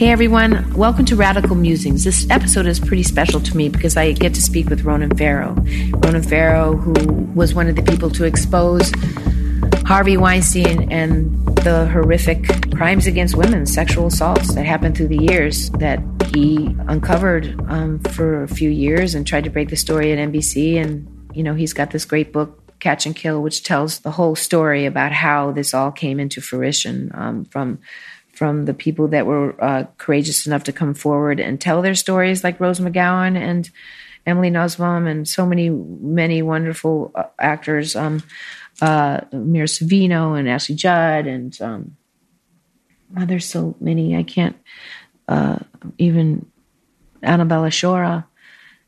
Hey everyone, welcome to Radical Musings. This episode is pretty special to me because I get to speak with Ronan Farrow. Ronan Farrow, who was one of the people to expose Harvey Weinstein and the horrific crimes against women, sexual assaults that happened through the years that he uncovered um, for a few years and tried to break the story at NBC. And, you know, he's got this great book, Catch and Kill, which tells the whole story about how this all came into fruition um, from from the people that were uh, courageous enough to come forward and tell their stories, like Rose McGowan and Emily Nussbaum, and so many, many wonderful uh, actors, um, uh, Mira Sorvino and Ashley Judd, and um, oh, there's so many. I can't uh, even Annabella Sciorra.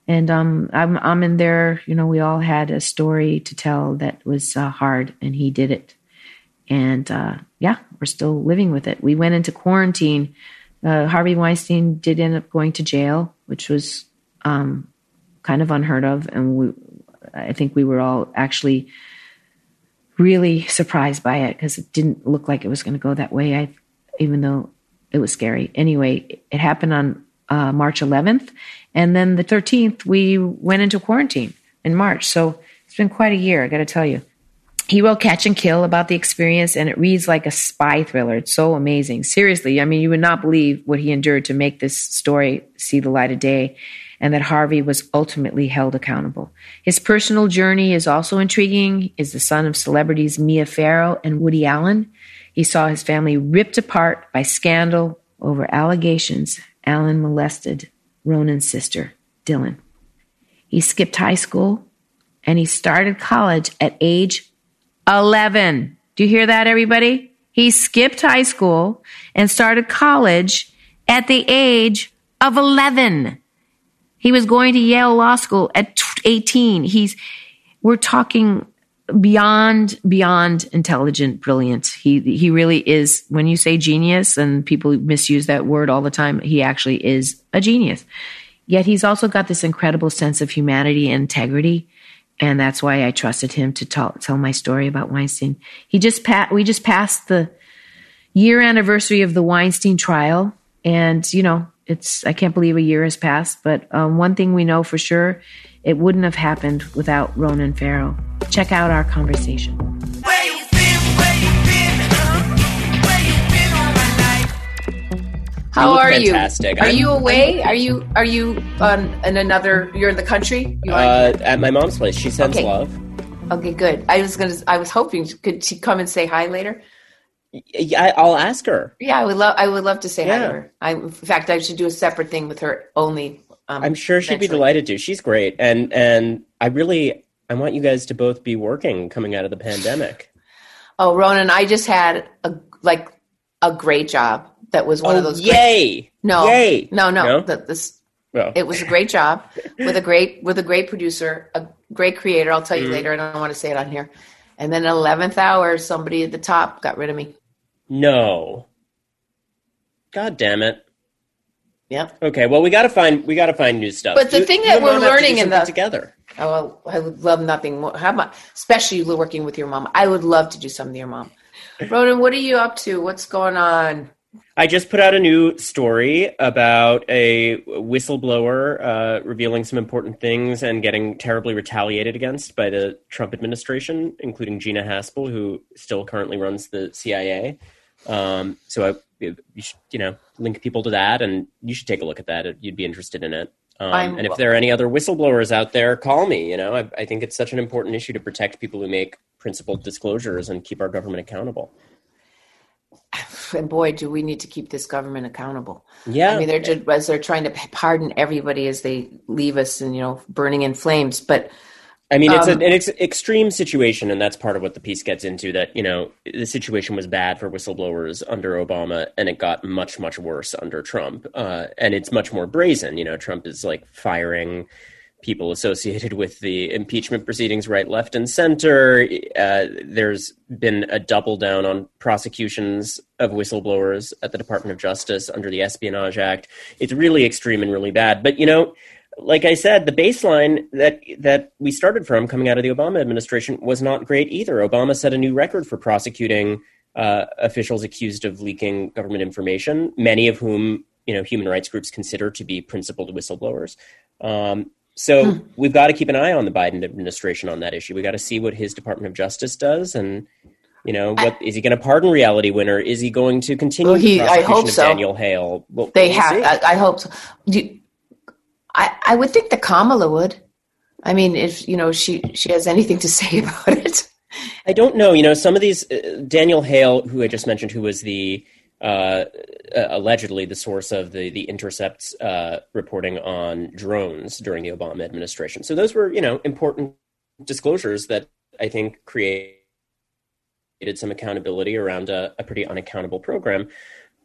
And um, I'm I'm in there. You know, we all had a story to tell that was uh, hard, and he did it. And uh, yeah, we're still living with it. We went into quarantine. Uh, Harvey Weinstein did end up going to jail, which was um, kind of unheard of. And we, I think we were all actually really surprised by it because it didn't look like it was going to go that way. I, even though it was scary. Anyway, it happened on uh, March 11th, and then the 13th we went into quarantine in March. So it's been quite a year, I got to tell you. He wrote Catch and Kill about the experience, and it reads like a spy thriller. It's so amazing. Seriously, I mean, you would not believe what he endured to make this story see the light of day, and that Harvey was ultimately held accountable. His personal journey is also intriguing. Is the son of celebrities Mia Farrow and Woody Allen. He saw his family ripped apart by scandal over allegations Allen molested Ronan's sister, Dylan. He skipped high school and he started college at age 11. Do you hear that, everybody? He skipped high school and started college at the age of 11. He was going to Yale Law School at 18. He's, we're talking beyond, beyond intelligent, brilliant. He, he really is, when you say genius and people misuse that word all the time, he actually is a genius. Yet he's also got this incredible sense of humanity and integrity and that's why I trusted him to tell, tell my story about Weinstein. He just pa- we just passed the year anniversary of the Weinstein trial, and you know it's I can't believe a year has passed. But um, one thing we know for sure, it wouldn't have happened without Ronan Farrow. Check out our conversation. How are fantastic. you? Are I'm, you away? Are you are you on in another? You're in the country. Uh, at my mom's place. She sends okay. love. Okay, good. I was gonna. I was hoping could she come and say hi later. Yeah, I'll ask her. Yeah, I would love. I would love to say yeah. hi to her. I, in fact, I should do a separate thing with her only. Um, I'm sure she'd eventually. be delighted to. She's great, and and I really I want you guys to both be working coming out of the pandemic. Oh, Ronan, I just had a like a great job that was one oh, of those. Yay! Great, no, yay! No, no. no? The, this oh. it was a great job with a great with a great producer, a great creator. I'll tell you mm-hmm. later. I don't want to say it on here. And then eleventh hour, somebody at the top got rid of me. No. God damn it. Yep. Okay. Well, we got to find we got to find new stuff. But the you, thing that we're learning in the together. Oh, I would love nothing more. How about especially working with your mom? I would love to do something with your mom. Ronan, what are you up to? What's going on? I just put out a new story about a whistleblower uh, revealing some important things and getting terribly retaliated against by the Trump administration, including Gina Haspel, who still currently runs the CIA. Um, so I, you should, you know, link people to that, and you should take a look at that. You'd be interested in it. Um, and if there are any other whistleblowers out there, call me. You know, I, I think it's such an important issue to protect people who make principled disclosures and keep our government accountable and boy, do we need to keep this government accountable. Yeah, I mean, they're just as they're trying to pardon everybody as they leave us and you know burning in flames. But I mean, it's um, an ex- extreme situation, and that's part of what the piece gets into. That you know, the situation was bad for whistleblowers under Obama, and it got much, much worse under Trump. Uh, and it's much more brazen. You know, Trump is like firing people associated with the impeachment proceedings right, left, and center. Uh, there's been a double down on prosecutions of whistleblowers at the Department of Justice under the Espionage Act. It's really extreme and really bad. But, you know, like I said, the baseline that that we started from coming out of the Obama administration was not great either. Obama set a new record for prosecuting uh, officials accused of leaking government information, many of whom you know human rights groups consider to be principled whistleblowers. Um, so hmm. we've got to keep an eye on the Biden administration on that issue. We got to see what his Department of Justice does, and you know, what I, is he going to pardon Reality Winner? Is he going to continue? Well, he, I hope so. Daniel Hale. Well, they we'll have. I, I, hope so. You, I I would think that Kamala would. I mean, if you know she she has anything to say about it. I don't know. You know, some of these uh, Daniel Hale, who I just mentioned, who was the uh, allegedly the source of the the Intercept's uh, reporting on drones during the Obama administration. So those were you know important disclosures that I think created some accountability around a, a pretty unaccountable program.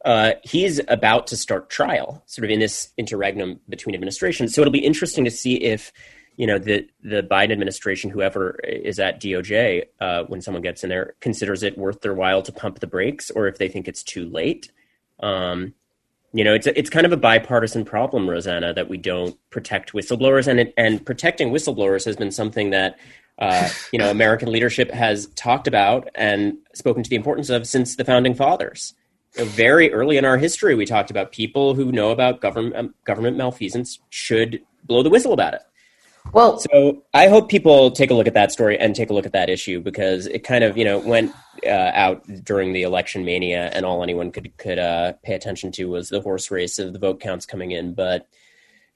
Uh, he's about to start trial, sort of in this interregnum between administrations. So it'll be interesting to see if you know the the Biden administration, whoever is at DOJ, uh, when someone gets in there, considers it worth their while to pump the brakes, or if they think it's too late. Um, you know, it's a, it's kind of a bipartisan problem, Rosanna, that we don't protect whistleblowers, and it, and protecting whistleblowers has been something that uh, you know American leadership has talked about and spoken to the importance of since the founding fathers. You know, very early in our history, we talked about people who know about government um, government malfeasance should blow the whistle about it. Well, so I hope people take a look at that story and take a look at that issue because it kind of you know went uh, out during the election mania, and all anyone could could uh, pay attention to was the horse race of the vote counts coming in. But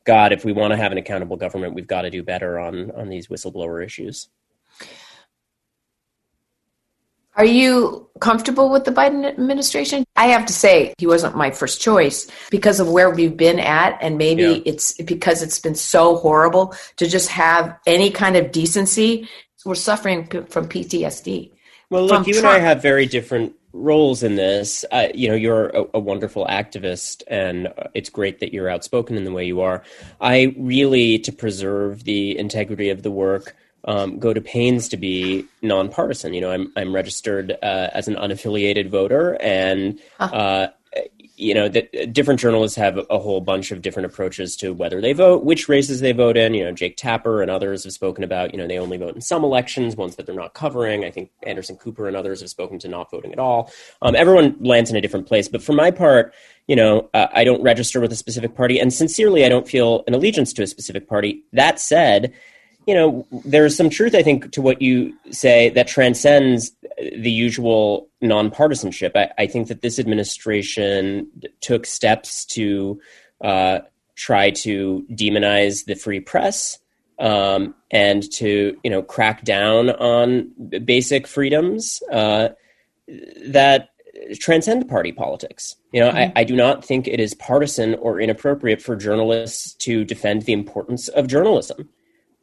God, if we want to have an accountable government, we've got to do better on on these whistleblower issues. Are you comfortable with the Biden administration? I have to say, he wasn't my first choice because of where we've been at. And maybe yeah. it's because it's been so horrible to just have any kind of decency. We're suffering from PTSD. Well, look, you Trump. and I have very different roles in this. Uh, you know, you're a, a, wonderful activist, and it's great that you're outspoken in the way you are. I really, to preserve the integrity of the work, um, go to pains to be nonpartisan. You know, I'm I'm registered uh, as an unaffiliated voter, and uh, you know, the, different journalists have a whole bunch of different approaches to whether they vote, which races they vote in. You know, Jake Tapper and others have spoken about. You know, they only vote in some elections, ones that they're not covering. I think Anderson Cooper and others have spoken to not voting at all. Um, everyone lands in a different place, but for my part. You know, uh, I don't register with a specific party, and sincerely, I don't feel an allegiance to a specific party. That said, you know, there's some truth, I think, to what you say that transcends the usual nonpartisanship. I, I think that this administration took steps to uh, try to demonize the free press um, and to, you know, crack down on basic freedoms uh, that transcend party politics. You know, mm-hmm. I, I do not think it is partisan or inappropriate for journalists to defend the importance of journalism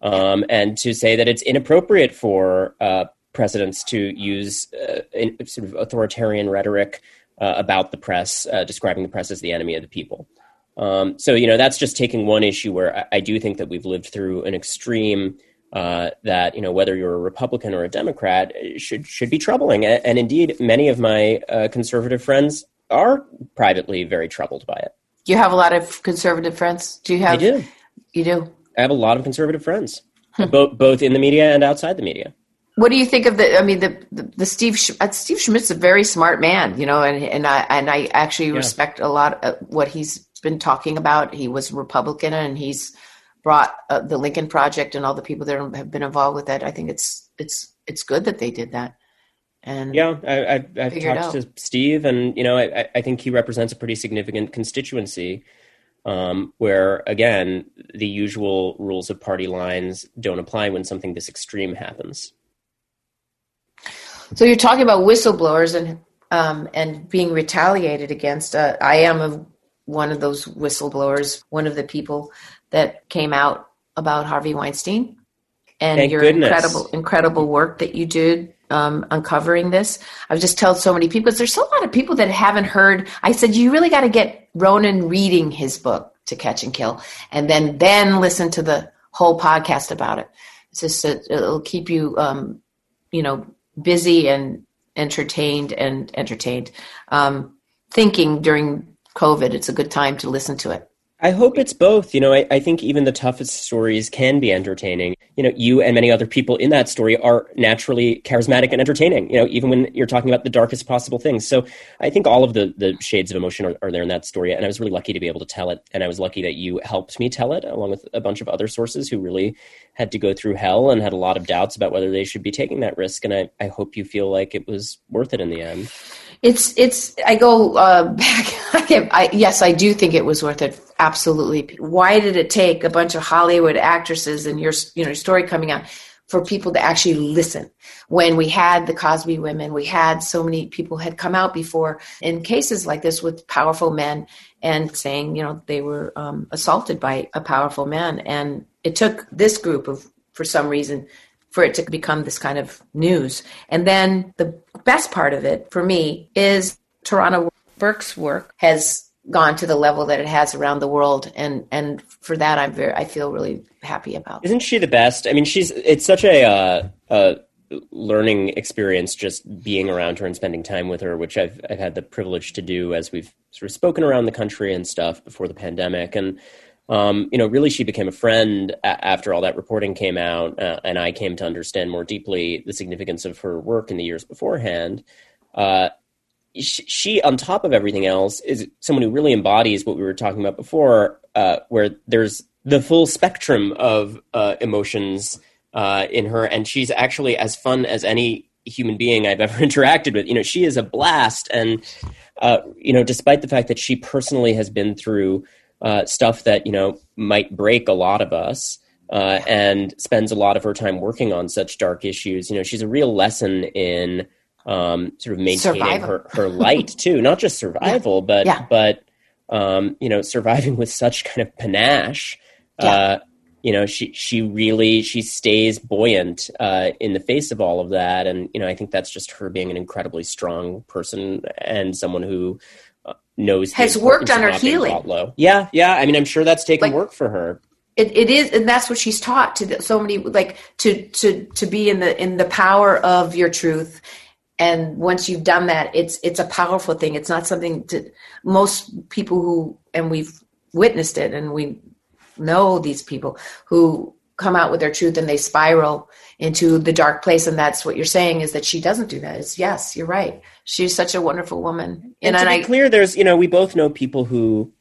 um, and to say that it's inappropriate for uh, presidents to use uh, in, sort of authoritarian rhetoric uh, about the press, uh, describing the press as the enemy of the people. Um, so, you know, that's just taking one issue where I, I do think that we've lived through an extreme uh, that, you know, whether you're a Republican or a Democrat should should be troubling. And, and indeed, many of my uh, conservative friends are privately very troubled by it. You have a lot of conservative friends. Do you have? I do. You do. I have a lot of conservative friends, both both in the media and outside the media. What do you think of the? I mean, the the, the Steve uh, Steve Schmidt's a very smart man, you know, and and I and I actually yeah. respect a lot of what he's been talking about. He was Republican, and he's brought uh, the Lincoln Project and all the people that have been involved with that. I think it's it's it's good that they did that. And yeah, I, I, have talked to Steve, and you know, I, I think he represents a pretty significant constituency um, where again the usual rules of party lines don't apply when something this extreme happens. So you're talking about whistleblowers and um, and being retaliated against. Uh, I am a, one of those whistleblowers, one of the people that came out about Harvey Weinstein, and Thank your goodness. incredible incredible work that you did um, uncovering this. I've just told so many people because there's a lot of people that haven't heard. I said you really got to get Ronan reading his book to Catch and Kill, and then then listen to the whole podcast about it. It's just it'll keep you, um, you know, busy and entertained and entertained. Um, thinking during COVID, it's a good time to listen to it. I hope it's both. You know, I, I, think even the toughest stories can be entertaining. you know, you and many other people in that story are naturally charismatic and entertaining, you know, even when you're talking about the darkest possible things. So I think all of the, the shades of emotion are, are there in that story. And I was really lucky to be able to tell it. And I was lucky that you helped me tell it along with a bunch of other sources who really had to go through hell and had a lot of doubts about whether they should be taking that risk. And I, I hope you feel like it was worth it in the end. It's it's. I go uh, back. I, yes, I do think it was worth it. Absolutely. Why did it take a bunch of Hollywood actresses and your you know story coming out for people to actually listen? When we had the Cosby women, we had so many people had come out before in cases like this with powerful men and saying you know they were um, assaulted by a powerful man, and it took this group of for some reason for it to become this kind of news. And then the best part of it for me is Tarana Burke's work has gone to the level that it has around the world and and for that I'm very I feel really happy about. Isn't she the best? I mean she's it's such a uh, learning experience just being around her and spending time with her which I've I've had the privilege to do as we've sort of spoken around the country and stuff before the pandemic and um, you know, really she became a friend a- after all that reporting came out, uh, and I came to understand more deeply the significance of her work in the years beforehand. Uh, she, on top of everything else, is someone who really embodies what we were talking about before, uh, where there's the full spectrum of uh, emotions uh, in her, and she's actually as fun as any human being I've ever interacted with. You know, she is a blast, and uh, you know, despite the fact that she personally has been through uh, stuff that you know might break a lot of us. Uh, and spends a lot of her time working on such dark issues. You know, she's a real lesson in um, sort of maintaining her, her light too, not just survival, yeah. but yeah. but um, you know, surviving with such kind of panache. Yeah. Uh, you know, she she really she stays buoyant uh, in the face of all of that, and you know, I think that's just her being an incredibly strong person and someone who knows has worked on her healing. Low. Yeah, yeah. I mean, I'm sure that's taken like, work for her. It, it is, and that's what she's taught to so many. Like to to to be in the in the power of your truth. And once you've done that, it's it's a powerful thing. It's not something to most people who, and we've witnessed it, and we know these people who come out with their truth and they spiral into the dark place and that's what you're saying is that she doesn't do that it's yes you're right she's such a wonderful woman and, and to be I, clear there's you know we both know people who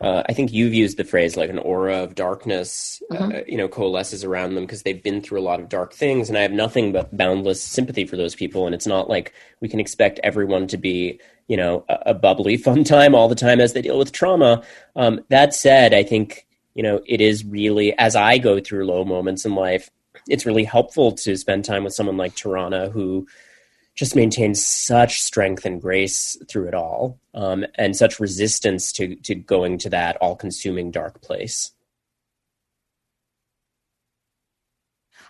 uh, I think you've used the phrase like an aura of darkness, uh, mm-hmm. uh, you know, coalesces around them because they've been through a lot of dark things. And I have nothing but boundless sympathy for those people. And it's not like we can expect everyone to be, you know, a, a bubbly, fun time all the time as they deal with trauma. Um, that said, I think, you know, it is really, as I go through low moments in life, it's really helpful to spend time with someone like Tarana who just maintains such strength and grace through it all um, and such resistance to, to going to that all-consuming dark place.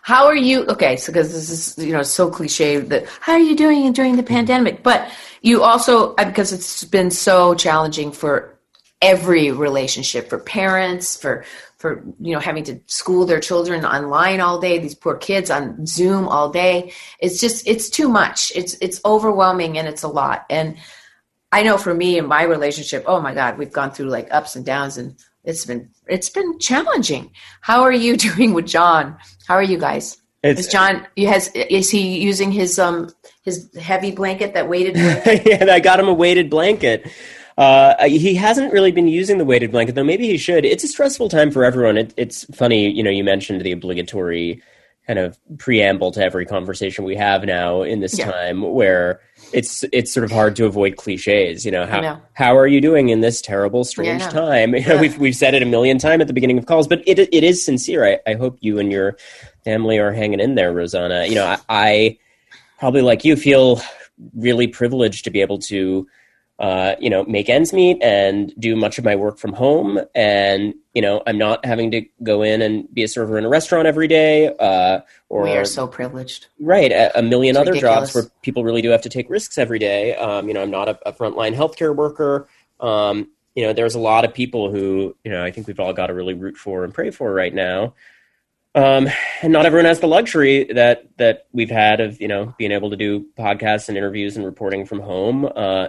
How are you okay so because this is you know so cliche that how are you doing during the pandemic? But you also uh, because it's been so challenging for every relationship for parents for for you know having to school their children online all day these poor kids on zoom all day. It's just it's too much. It's it's overwhelming and it's a lot. And i know for me in my relationship oh my god we've gone through like ups and downs and it's been it's been challenging. How are you doing with john? How are you guys? It's, is john you has is he using his um his heavy blanket that weighted blanket? yeah i got him a weighted blanket uh, he hasn't really been using the weighted blanket, though. Maybe he should. It's a stressful time for everyone. It, it's funny, you know. You mentioned the obligatory kind of preamble to every conversation we have now in this yeah. time, where it's it's sort of hard to avoid cliches. You know how know. how are you doing in this terrible, strange yeah, time? You know, yeah. we've we've said it a million times at the beginning of calls, but it it is sincere. I, I hope you and your family are hanging in there, Rosanna. You know, I, I probably like you feel really privileged to be able to uh, you know, make ends meet and do much of my work from home. And, you know, I'm not having to go in and be a server in a restaurant every day. Uh, or, we are so privileged. Right. A, a million it's other ridiculous. jobs where people really do have to take risks every day. Um, you know, I'm not a, a frontline healthcare worker. Um, you know, there's a lot of people who, you know, I think we've all got to really root for and pray for right now. Um, and not everyone has the luxury that that we've had of you know being able to do podcasts and interviews and reporting from home. Uh,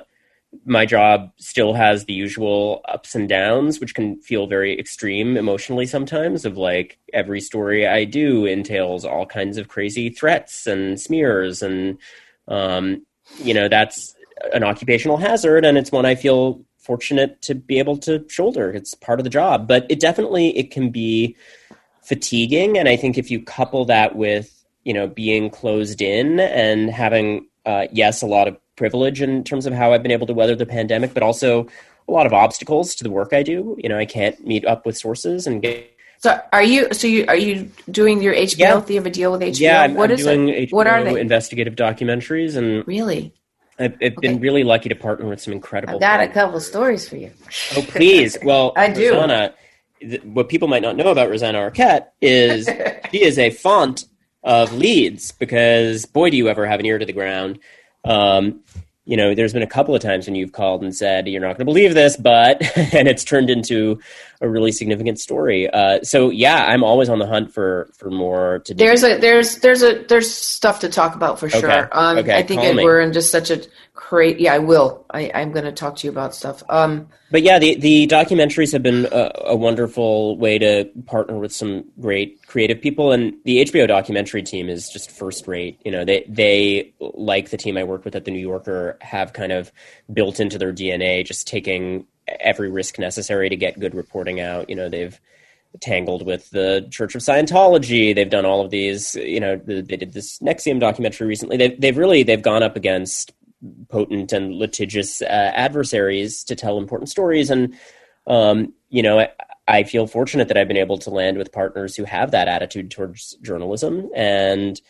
my job still has the usual ups and downs, which can feel very extreme emotionally sometimes. Of like every story I do entails all kinds of crazy threats and smears, and um, you know that's an occupational hazard, and it's one I feel fortunate to be able to shoulder. It's part of the job, but it definitely it can be fatiguing, and I think if you couple that with you know being closed in and having uh, yes a lot of privilege in terms of how I've been able to weather the pandemic, but also a lot of obstacles to the work I do. You know, I can't meet up with sources and get. So are you? So you are you doing your HBO? Yeah. Do you have a deal with HBO? Yeah, I'm, What I'm is doing it? HBO What are they? investigative documentaries, and Really? I've, I've been really lucky to partner with some incredible. I've got a couple stories for you. Oh, please. Well, I do. Rosanna, th- what people might not know about Rosanna Arquette is she is a font of leads because boy, do you ever have an ear to the ground. Um, you know, there's been a couple of times when you've called and said, "You're not going to believe this," but and it's turned into a really significant story. Uh, so yeah, I'm always on the hunt for for more to do. There's a there's there's a there's stuff to talk about for sure. Okay. Um, Okay, I think it- we're in just such a great. Yeah, I will. I, I'm going to talk to you about stuff. Um, But yeah, the, the documentaries have been a, a wonderful way to partner with some great creative people, and the HBO documentary team is just first rate. You know, they they like the team I work with at the New Yorker have kind of built into their DNA just taking every risk necessary to get good reporting out. You know, they've tangled with the Church of Scientology. They've done all of these. You know, the, they did this NXIVM documentary recently. They've they've really they've gone up against potent and litigious uh, adversaries to tell important stories. And, um, you know, I, I feel fortunate that I've been able to land with partners who have that attitude towards journalism. And,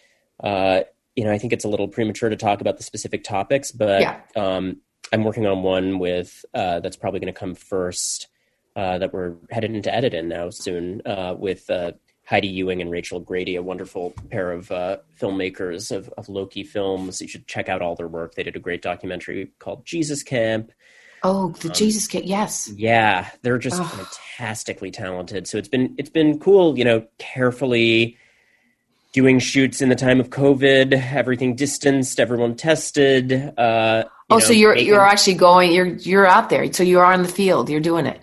uh, you know, I think it's a little premature to talk about the specific topics, but Yeah. um, I'm working on one with uh, that's probably going to come first. Uh, that we're headed into edit in now soon uh, with uh, Heidi Ewing and Rachel Grady, a wonderful pair of uh, filmmakers of, of Loki films. You should check out all their work. They did a great documentary called Jesus Camp. oh, Um, the Jesus Camp, Yes. Yeah, they're just Ugh. fantastically talented. So it's been it's been cool, you know, carefully doing shoots in the time of COVID, everything distanced, everyone tested. Uh, you Oh, know, so you're making- you're actually going. You're you're out there. So you are in the field. You're doing it.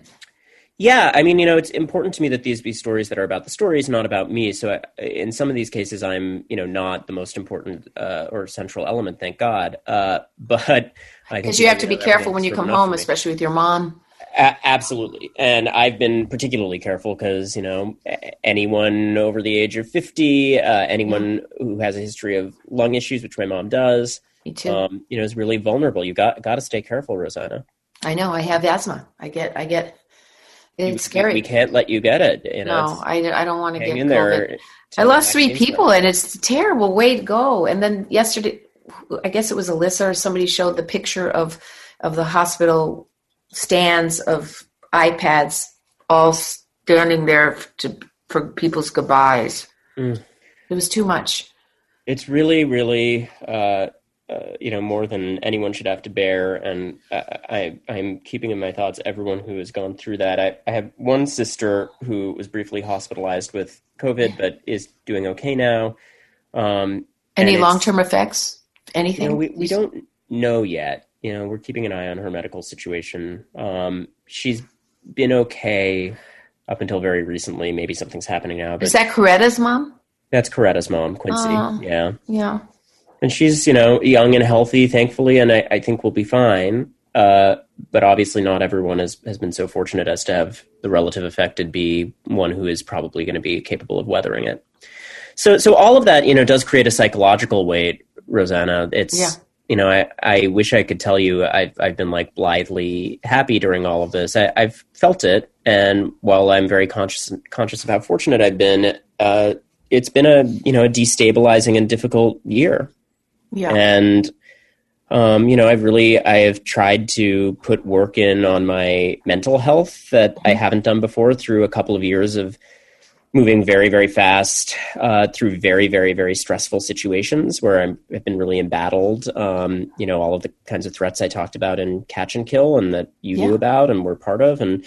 Yeah, I mean, you know, it's important to me that these be stories that are about the stories, not about me. So, I, in some of these cases, I'm, you know, not the most important uh, or central element, thank God. Uh, but Because you have to be careful when you come home, especially with your mom. A- absolutely, and I've been particularly careful because you know anyone over the age of fifty, uh, anyone who has a history of lung issues, which my mom does, Me too. um, you know, is really vulnerable. You got got to stay careful, Rosanna. I know. I have asthma. I get. I get. It's scary. We can't let you get it. You know, no, I, I don't want to get in COVID. there. I lost three people, and it's a terrible way to go. And then yesterday, I guess it was Alyssa or somebody showed the picture of of the hospital stands of iPads all standing there to for people's goodbyes. Mm. It was too much. it's really really uh, uh, you know more than anyone should have to bear and I, I i'm keeping in my thoughts everyone who has gone through that I, I have one sister who was briefly hospitalized with covid but is doing okay now um, Any long term effects? Anything? you know, we, we don't know yet you know we're keeping an eye on her medical situation um, she's been okay up until very recently maybe something's happening now but Is that Coretta's mom? that's coretta's mom quincy Oh. yeah Yeah. And she's you know young and healthy thankfully and i, I think we'll be fine. Uh, but obviously not everyone has, has been so fortunate as to have the relative affected be one who is probably going to be capable of weathering it. So so all of that you know does create a psychological weight rosanna. It's Yeah. you know I, I wish i could tell you I've, I've been like blithely happy during all of this. I, i've felt it and while i'm very conscious conscious of how fortunate i've been uh, it's been a you know a destabilizing and difficult year Yeah. and um, you know i've really i have tried to put work in on my mental health that i haven't done before through a couple of years of moving very very fast uh, through very very very stressful situations where I'm, i've been really embattled um, you know all of the kinds of threats i talked about in catch and kill and that you Yeah. knew about and were part of and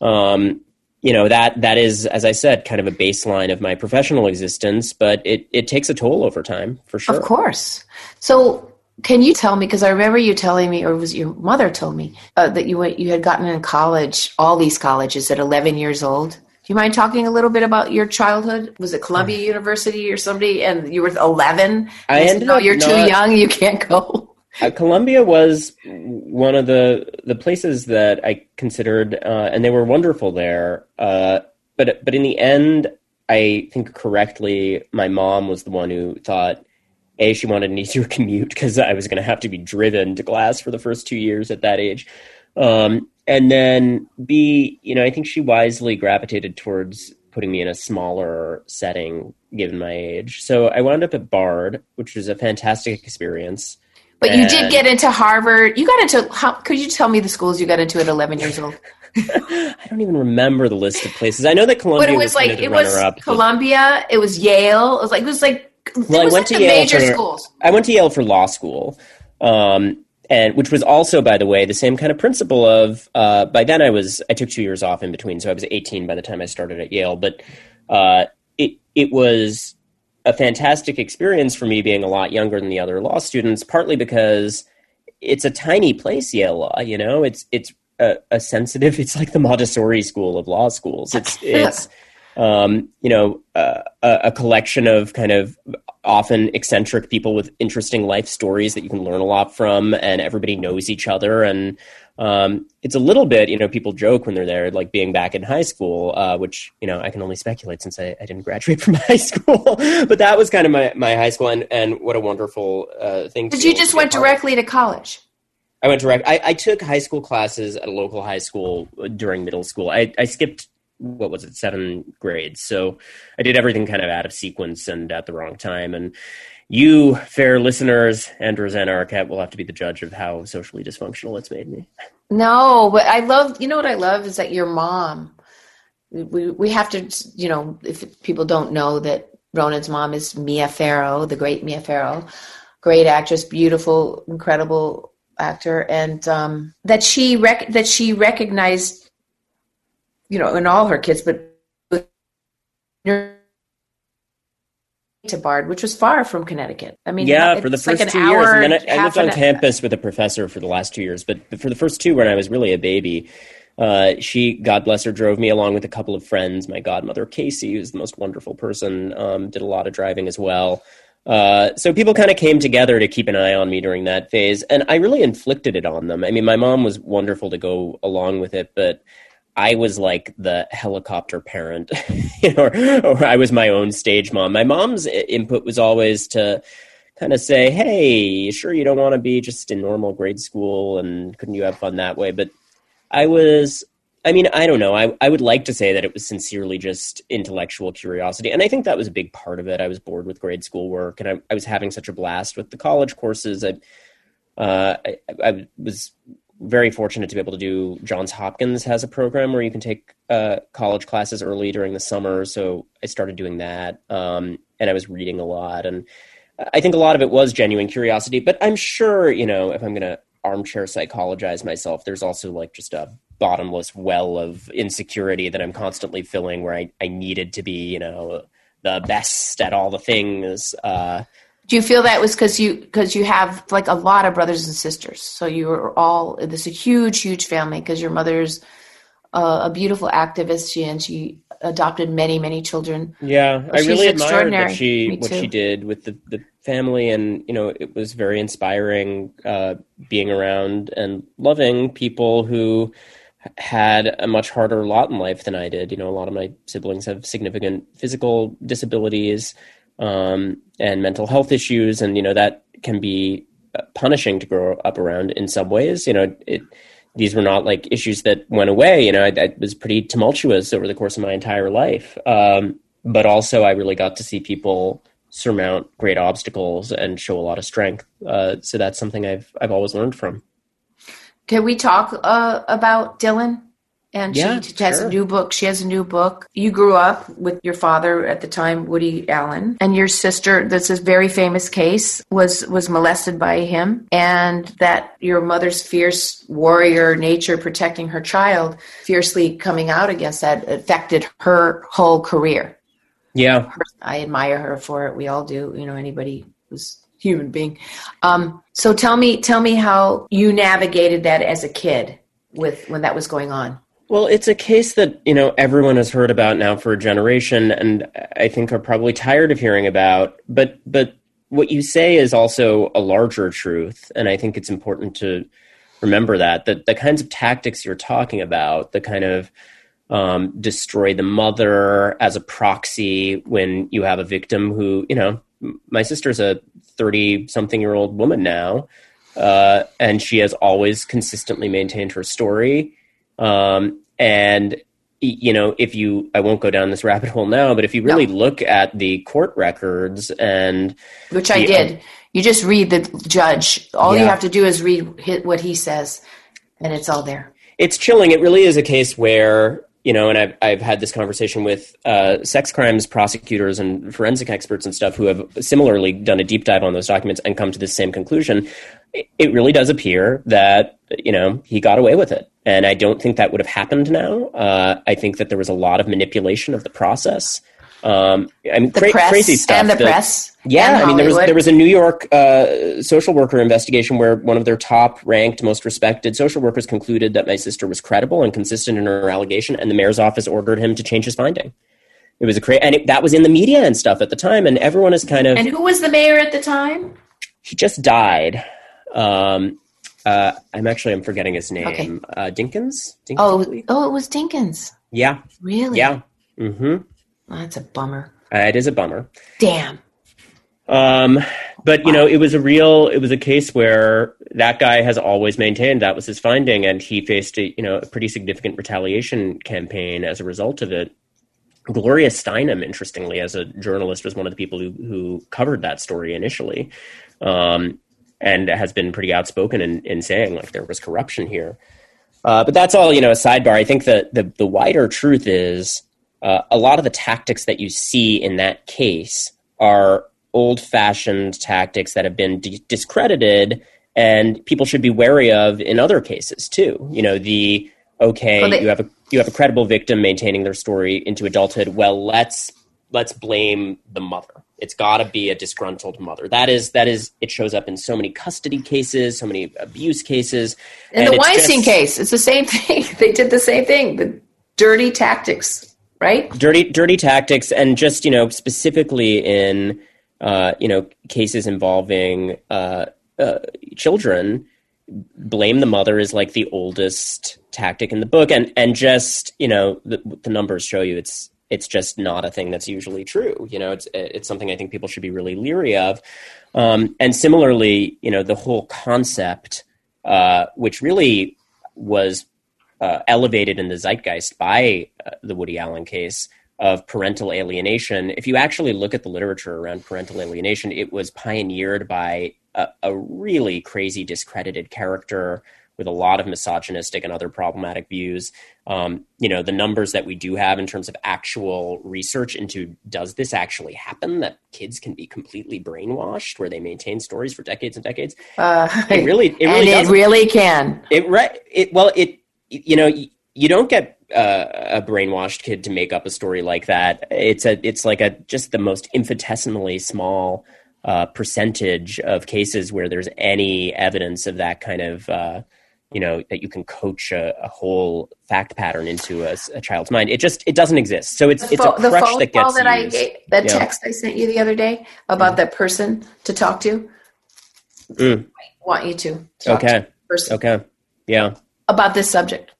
um, you know that that is as i said kind of a baseline of my professional existence but it, it takes a toll over time for sure Of course. So Can you tell me? Because I remember you telling me, or was your mother told me uh, that you went, you had gotten in college, all these colleges at 11 years old. Do you mind talking a little bit about your childhood? Was it Columbia University or somebody, and you were 11? I ended no, up you're too young. You can't go. Uh, Columbia was one of the the places that I considered, uh, and they were wonderful there. Uh, but but in the end, I think correctly, my mom was the one who thought a she wanted an easier commute because I was going to have to be driven to class for the first two years at that age, um, and then b you know I think she wisely gravitated towards putting me in a smaller setting given my age. So I wound up at Bard, which was a fantastic experience. But you did get into Harvard. You got into. How, could you tell me the schools you got into at 11 years old? I don't even remember the list of places. I know that Columbia But it was kind like it was but- Columbia. It was Yale. It was like it was like. Well, it I went like to Yale major for- schools. I went to Yale for law school, um, and which was also, by the way, the same kind of principle of. Uh, by then, I was I took two years off in between, so I was 18 by the time I started at Yale. But uh, it it was a fantastic experience for me being a lot younger than the other law students, partly because it's a tiny place, Yale Law. You know, it's it's a, a sensitive. It's like the Montessori school of law schools. It's it's um, you know uh, a, a collection of kind of often eccentric people with interesting life stories that you can learn a lot from, and everybody knows each other. And um, it's a little bit, you know, people joke when they're there, like being back in high school, uh, which you know I can only speculate since I, I didn't graduate from high school. but that was kind of my, my high school, and, and what a wonderful uh, thing. Did you just to be a went directly to college? I went direct. I, I took high school classes at a local high school during middle school. I, I skipped what was it seven grades, so I did everything kind of out of sequence and at the wrong time. And you, fair listeners, and Rosanna Arquette will have to be the judge of how socially dysfunctional it's made me. No, but I love. You know what I love is that your mom. We we have to. You know, if people don't know that Ronan's mom is Mia Farrow, the great Mia Farrow, great actress, beautiful, incredible actor, and um, that she rec- that she recognized. You know, in all her kids, but to Bard, which was far from Connecticut. I mean, yeah, it's for the first an two years, and then I, I lived on campus with a professor for the last two years. But for the first two, when I was really a baby, uh, she, God bless her, drove me along with a couple of friends. My godmother Casey, who's the most wonderful person, um, did a lot of driving as well. Uh, so people kind of came together to keep an eye on me during that phase, and I really inflicted it on them. I mean, my mom was wonderful to go along with it, but I was like the helicopter parent, or, or I was my own stage mom. My mom's input was always to kind of say, "Hey, sure you don't want to be just in normal grade school, and couldn't you have fun that way?" But I was. I mean, I don't know. I, I would like to say that it was sincerely just intellectual curiosity. And I think that was a big part of it. I was bored with grade school work and I, I was having such a blast with the college courses. I, uh, I, I was very fortunate to be able to do Johns Hopkins has a program where you can take uh, college classes early during the summer. So I started doing that. Um, and I was reading a lot. And I think a lot of it was genuine curiosity. But I'm sure, you know, if I'm going to armchair psychologize myself, there's also like just a bottomless well of insecurity that I'm constantly filling where I, I needed to be, you know, the best at all the things. Uh, Do you feel that was because you because you have like a lot of brothers and sisters, so you were all this a huge huge family because your mother's uh, a beautiful activist, she and she adopted many many children. Yeah, I really admired that she what she did with the, the family, and you know, it was very inspiring uh, being around and loving people who had a much harder lot in life than I did. You know, a lot of my siblings have significant physical disabilities um, and mental health issues, and you know that can be uh, punishing to grow up around in some ways. You know, it these were not like issues that went away. You know, I, I was pretty tumultuous over the course of my entire life. Um, but also, I really got to see people surmount great obstacles and show a lot of strength. Uh, so that's something I've I've always learned from. Can we talk uh, about Dylan? And Yeah, she has sure. a new book. She has a new book. You grew up with your father at the time, Woody Allen, and your sister. That's a very famous case. Was was molested by him, and that your mother's fierce warrior nature, protecting her child, fiercely coming out against that, affected her whole career. Yeah, I admire her for it. We all do. You know, anybody who's human being. Um, so tell me, tell me how you navigated that as a kid with when that was going on. Well, it's a case that you know everyone has heard about now for a generation, and I think are probably tired of hearing about. But but what you say is also a larger truth, and I think it's important to remember that that the kinds of tactics you're talking about, the kind of um, destroy the mother as a proxy when you have a victim who you know my sister's a 30 something year old woman now uh, and she has always consistently maintained her story um, and you know if you i won't go down this rabbit hole now but if you really no. look at the court records and which i did you just read the judge all yeah. you have to do is read what he says and it's all there it's chilling it really is a case where you know, and I've I've had this conversation with uh, sex crimes prosecutors and forensic experts and stuff who have similarly done a deep dive on those documents and come to the same conclusion. It really does appear that you know he got away with it, and I don't think that would have happened now. Uh, I think that there was a lot of manipulation of the process. Um, I mean, cra- crazy stuff. And the that, press. Yeah, I mean, there was there was a New York uh, social worker investigation where one of their top ranked, most respected social workers concluded that my sister was credible and consistent in her allegation, and the mayor's office ordered him to change his finding. It was a crazy, and it, that was in the media and stuff at the time, and everyone is kind of. And who was the mayor at the time? He just died. Um, uh, I'm actually I'm forgetting his name. Okay. Uh, Dinkins? Dinkins. Oh, oh, it was Dinkins. Yeah. Really? Yeah. Mm-hmm. Oh, that's a bummer. Uh, it is a bummer. Damn. Um, but you know, it was a real, it was a case where that guy has always maintained that was his finding, and he faced a you know a pretty significant retaliation campaign as a result of it. Gloria Steinem, interestingly, as a journalist, was one of the people who who covered that story initially, um, and has been pretty outspoken in, in saying like there was corruption here. Uh, but that's all you know. A sidebar. I think that the the wider truth is uh, a lot of the tactics that you see in that case are old fashioned tactics that have been d- discredited and people should be wary of in other cases too. You know, the okay, well, they, you have a you have a credible victim maintaining their story into adulthood. Well, let's let's blame the mother. It's got to be a disgruntled mother. That is that is it shows up in so many custody cases, so many abuse cases. In the Weinstein just, case, it's the same thing. they did the same thing. The dirty tactics right? Dirty, dirty tactics, and just you know specifically in uh, you know cases involving uh, uh, children, blame the mother is like the oldest tactic in the book, and and just you know the, the numbers show you it's it's just not a thing that's usually true. You know, it's it's something I think people should be really leery of. Um, and similarly, you know, the whole concept, uh, which really was uh, elevated in the zeitgeist by uh, the Woody Allen case of parental alienation. If you actually look at the literature around parental alienation, it was pioneered by a, a really crazy, discredited character with a lot of misogynistic and other problematic views. Um, you know, the numbers that we do have in terms of actual research into does this actually happen that kids can be completely brainwashed where they maintain stories for decades and decades? Uh, it really, it really, and it really can. It right. It well, it you know, you don't get uh, a brainwashed kid to make up a story like that. It's a, it's like a just the most infinitesimally small uh, percentage of cases where there's any evidence of that kind of, uh, you know, that you can coach a, a whole fact pattern into a, a, child's mind. It just it doesn't exist. So it's the it's a crutch that gets that used. I gave, that yeah. text I sent you the other day about mm. that person to talk to. Mm. I want you to. okay. To okay. Yeah about this subject?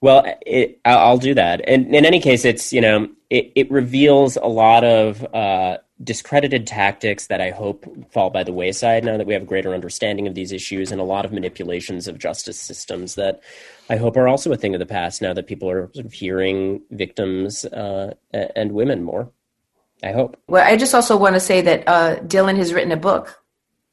Well, it, I'll do that. And in any case, it's you know it, it reveals a lot of uh, discredited tactics that I hope fall by the wayside now that we have a greater understanding of these issues, and a lot of manipulations of justice systems that I hope are also a thing of the past now that people are sort of hearing victims uh, and women more. I hope. Well, I just also want to say that uh, Dylan has written a book.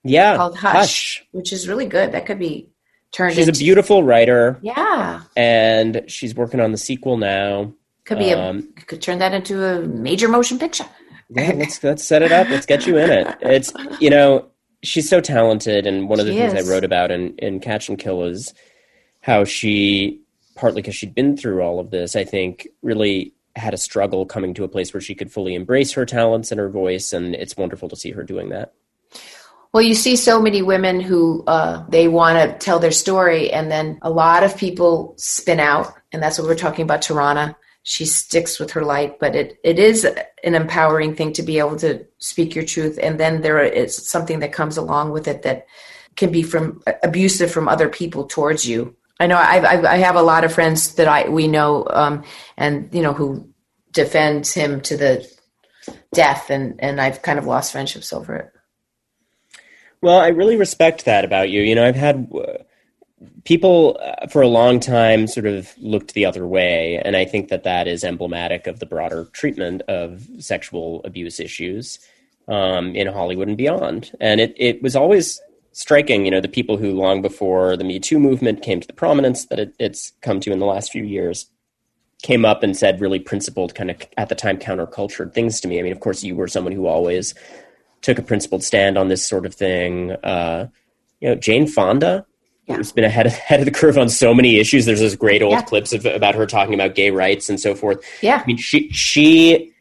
Yeah, called Hush, Hush, which is really good. That could be turned. She's into, a beautiful writer. Yeah, and she's working on the sequel now. Could be um, a could turn that into a major motion picture. Yeah, let's let's set it up. Let's get you in it. It's you know she's so talented, and one of the she things is. I wrote about in in Catch and Kill is how she partly because she'd been through all of this. I think really had a struggle coming to a place where she could fully embrace her talents and her voice, and it's wonderful to see her doing that. Well, you see so many women who uh, they want to tell their story, and then a lot of people spin out, and that's what we're talking about. Tarana, she sticks with her light, but it, it is an empowering thing to be able to speak your truth, and then there is something that comes along with it that can be from abusive from other people towards you. I know I've, I've I have a lot of friends that I we know, um, and you know who defends him to the death, and and I've kind of lost friendships over it. Well, I really respect that about you. You know, I've had uh, people uh, for a long time sort of looked the other way, and I think that that is emblematic of the broader treatment of sexual abuse issues um, in Hollywood and beyond. And it it was always striking, you know, the people who long before the Me Too movement came to the prominence that it, it's come to in the last few years came up and said really principled kind of at the time countercultured things to me. I mean, of course, you were someone who always took a principled stand on this sort of thing. Uh, you know, Jane Fonda, yeah. who's been ahead of, ahead of the curve on so many issues. There's those great old yeah. clips of, about her talking about gay rights and so forth. Yeah, I mean, she she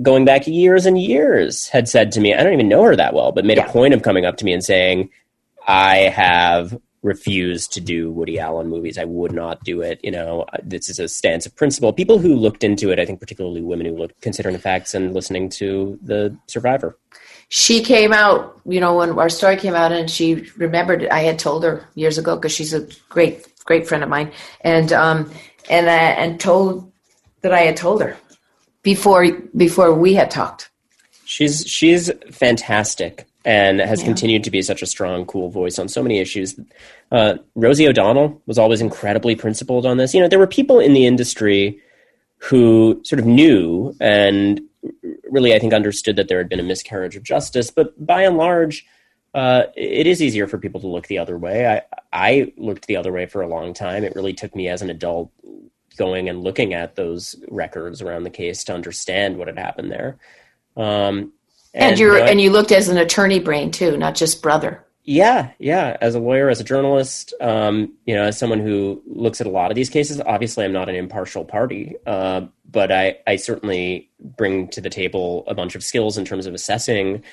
going back years and years had said to me, I don't even know her that well, but made yeah. a point of coming up to me and saying, I have refused to do Woody Allen movies. I would not do it. You know, uh, this is a stance of principle. People who looked into it, I think, particularly women who looked considering the facts and listening to the Survivor she came out, you know, when our story came out, and she remembered I had told her years ago because she's a great, great friend of mine, and um, and uh, and told that I had told her before before we had talked. She's she's fantastic and has yeah. continued to be such a strong, cool voice on so many issues. Uh, Rosie O'Donnell was always incredibly principled on this. You know, there were people in the industry who sort of knew and really, I think, understood that there had been a miscarriage of justice. But by and large, uh, it is easier for people to look the other way. I, I looked the other way for a long time. It really took me as an adult going and looking at those records around the case to understand what had happened there. Um, and, and you and you looked as an attorney brain too, not just brother. Yeah, yeah. As a lawyer, as a journalist, um, you know, as someone who looks at a lot of these cases, obviously I'm not an impartial party, uh, but I, I certainly bring to the table a bunch of skills in terms of assessing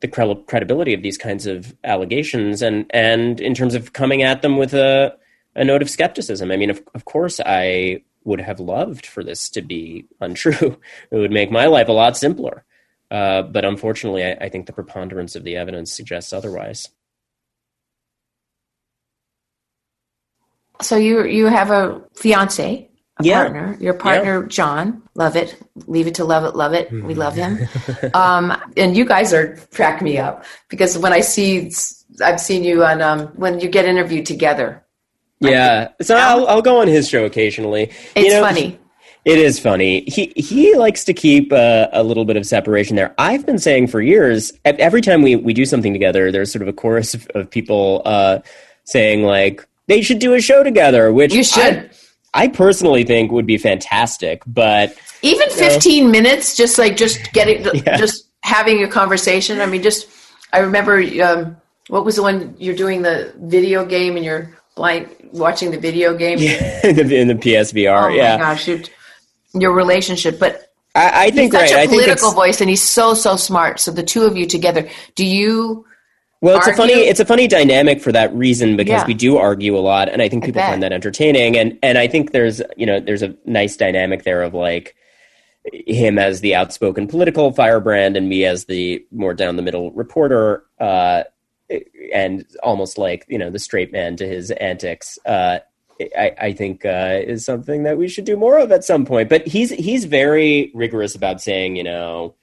the credibility of these kinds of allegations and, and in terms of coming at them with a, a note of skepticism. I mean, of, of course, I would have loved for this to be untrue. it would make my life a lot simpler. Uh, but unfortunately, I, I think the preponderance of the evidence suggests otherwise. So you you have a fiance, a yeah. partner. Your partner, yeah. John, love it. Leave it to love it, love it. We love him. um, and you guys are crack me up because when I see, I've seen you on um, when you get interviewed together. Yeah, so I'll, I'll go on his show occasionally. It's you know, funny. It is funny. He he likes to keep uh, a little bit of separation there. I've been saying for years. Every time we we do something together, there's sort of a chorus of, of people uh, saying like, they should do a show together, which you should. I, I personally think would be fantastic, but even 15 know. minutes, just like just getting, yeah. just having a conversation. I mean, just, I remember, um, what was the one you're doing the video game and you're blind watching the video game? Yeah, in, the, PSVR. Oh yeah. gosh, your relationship, but I, I think he's such right. a political voice and he's so, so smart. So the two of you together, do you, well, it's argue. a funny it's a funny dynamic for that reason because yeah. we do argue a lot, and I think people I find that entertaining. And and I think there's you know there's a nice dynamic there of like him as the outspoken political firebrand and me as the more down the middle reporter, uh, and almost like you know the straight man to his antics. Uh, I, I, think uh, is something that we should do more of at some point. But he's he's very rigorous about saying you know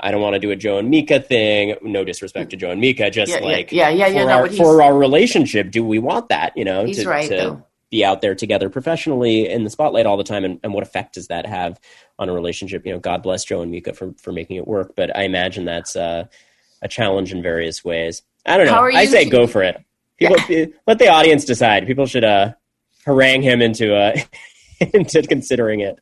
I don't want to do a Joe and Mika thing. No disrespect to Joe and Mika, just yeah, like yeah, yeah, yeah. For, no, our, for our relationship, do we want that? You know, he's to, right, to though. be out there together professionally in the spotlight all the time, and, and what effect does that have on a relationship? You know, God bless Joe and Mika for for making it work, but I imagine that's uh, a challenge in various ways. I don't know. I say go for it. People, yeah. let the audience decide. People should uh, harangue him into uh, into considering it.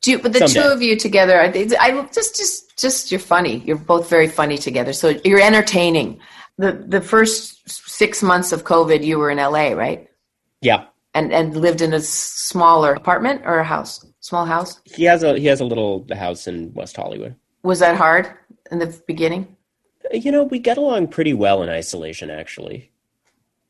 Do you, but the Someday. two of you together, I, I just just just you're funny. You're both very funny together. So you're entertaining. The the first six months of COVID, you were in LA, right? Yeah. And and lived in a smaller apartment or a house, small house. He has a he has a little house in West Hollywood. Was that hard in the beginning? you know, we get along pretty well in isolation, actually.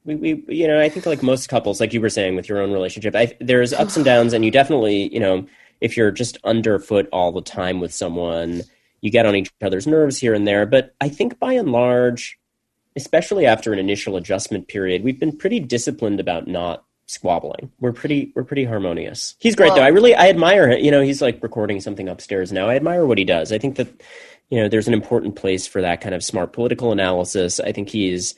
We, we, you know, I think like most couples, like you were saying with your own relationship, I, there's ups and downs, and you definitely, you know, if you're just underfoot all the time with someone, you get on each other's nerves here and there. But I think by and large, especially after an initial adjustment period, we've been pretty disciplined about not squabbling. We're pretty we're pretty harmonious. He's great well, though. I really I admire him. You know, he's like recording something upstairs now. I admire what he does. I think that you know there's an important place for that kind of smart political analysis. I think he's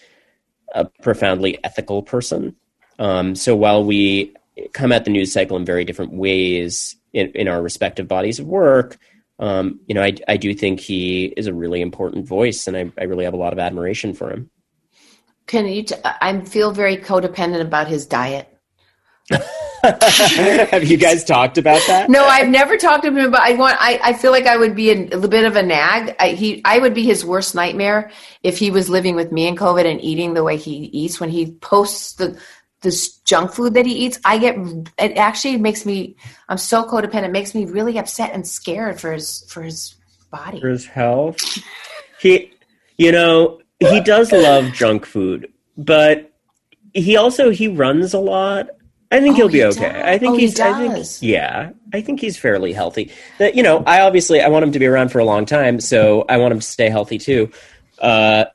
a profoundly ethical person. Um, so while we come at the news cycle in very different ways in, in our respective bodies of work, um, you know, I, I do think he is a really important voice, and I, I really have a lot of admiration for him. Can you? T- I feel very codependent about his diet. Have you guys talked about that? No, I've never talked to him. But I want. I, I feel like I would be a, a little bit of a nag. I, he, I would be his worst nightmare if he was living with me in COVID and eating the way he eats. When he posts the this junk food that he eats, I get. It actually makes me. I'm so codependent. It makes me really upset and scared for his for his body, for his health. He, you know, he does love junk food, but he also he runs a lot I think oh, he'll be he okay. Does? I think oh, he's. He I think yeah. I think he's fairly healthy. That you know, I obviously I want him to be around for a long time, so I want him to stay healthy too. Uh,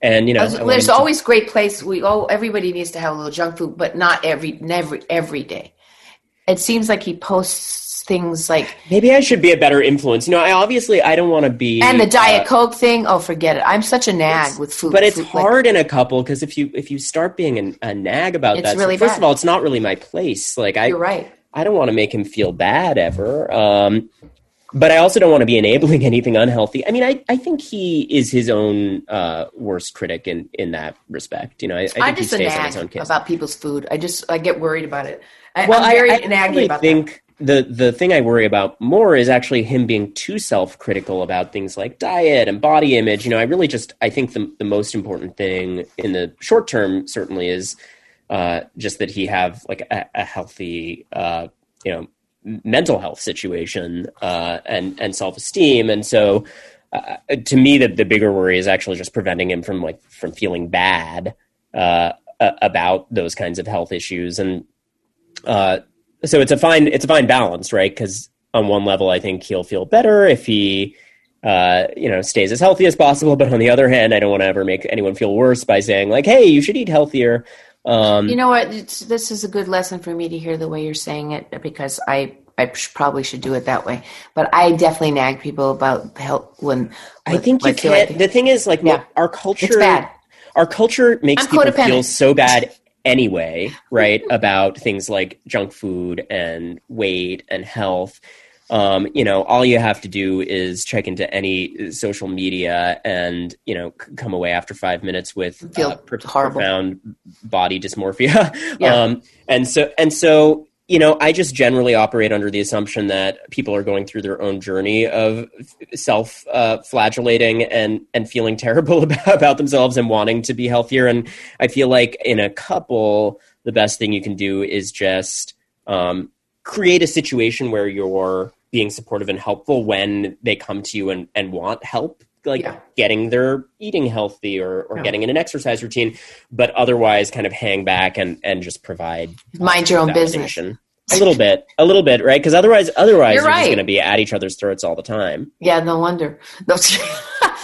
and you know, there's always to... great place. We oh, everybody needs to have a little junk food, but not every never every day. It seems like he posts things like maybe I should be a better influence. You know, I obviously I don't want to be and the diet uh, coke thing. Oh, forget it. I'm such a nag with food, but it's food, hard like, in a couple because if you if you start being an, a nag about that, really so first bad. of all, it's not really my place. Like I, you're right. I don't want to make him feel bad ever. Um, but I also don't want to be enabling anything unhealthy. I mean, I, I think he is his own uh, worst critic in, in that respect. You know, I, I think I'm just he stays a nag on his own about people's food. I just I get worried about it. I, well, I'm very I, I naggy about think that the the thing I worry about more is actually him being too self critical about things like diet and body image. You know, I really just I think the the most important thing in the short term certainly is uh, just that he have like a, a healthy uh, you know mental health situation uh, and and self esteem. And so, uh, to me, the the bigger worry is actually just preventing him from like from feeling bad uh, about those kinds of health issues and uh, so it's a fine it's a fine balance, right? Because on one level, I think he'll feel better if he uh, you know stays as healthy as possible. But on the other hand, I don't want to ever make anyone feel worse by saying like, "Hey, you should eat healthier." Um, you know what? It's, this is a good lesson for me to hear the way you're saying it because I I probably should do it that way. But I definitely nag people about health when. I think you can't. Like, the thing is, like, yeah, our culture. It's bad. Our culture makes I'm people feel so bad anyway, right? about things like junk food and weight and health. Um, you know, all you have to do is check into any social media and, you know, c- come away after five minutes with uh, profound body dysmorphia. Yeah. Um, and so, and so, you know, I just generally operate under the assumption that people are going through their own journey of self uh, flagellating and and feeling terrible about, about themselves and wanting to be healthier. And I feel like in a couple, the best thing you can do is just um, create a situation where you're being supportive and helpful when they come to you and, and want help like yeah. getting their eating healthy or, or yeah. getting in an exercise routine, but otherwise kind of hang back and, and just provide mind your own business. A little bit, a little bit, right? Because otherwise, otherwise, you're, you're right. just going to be at each other's throats all the time. Yeah, no wonder.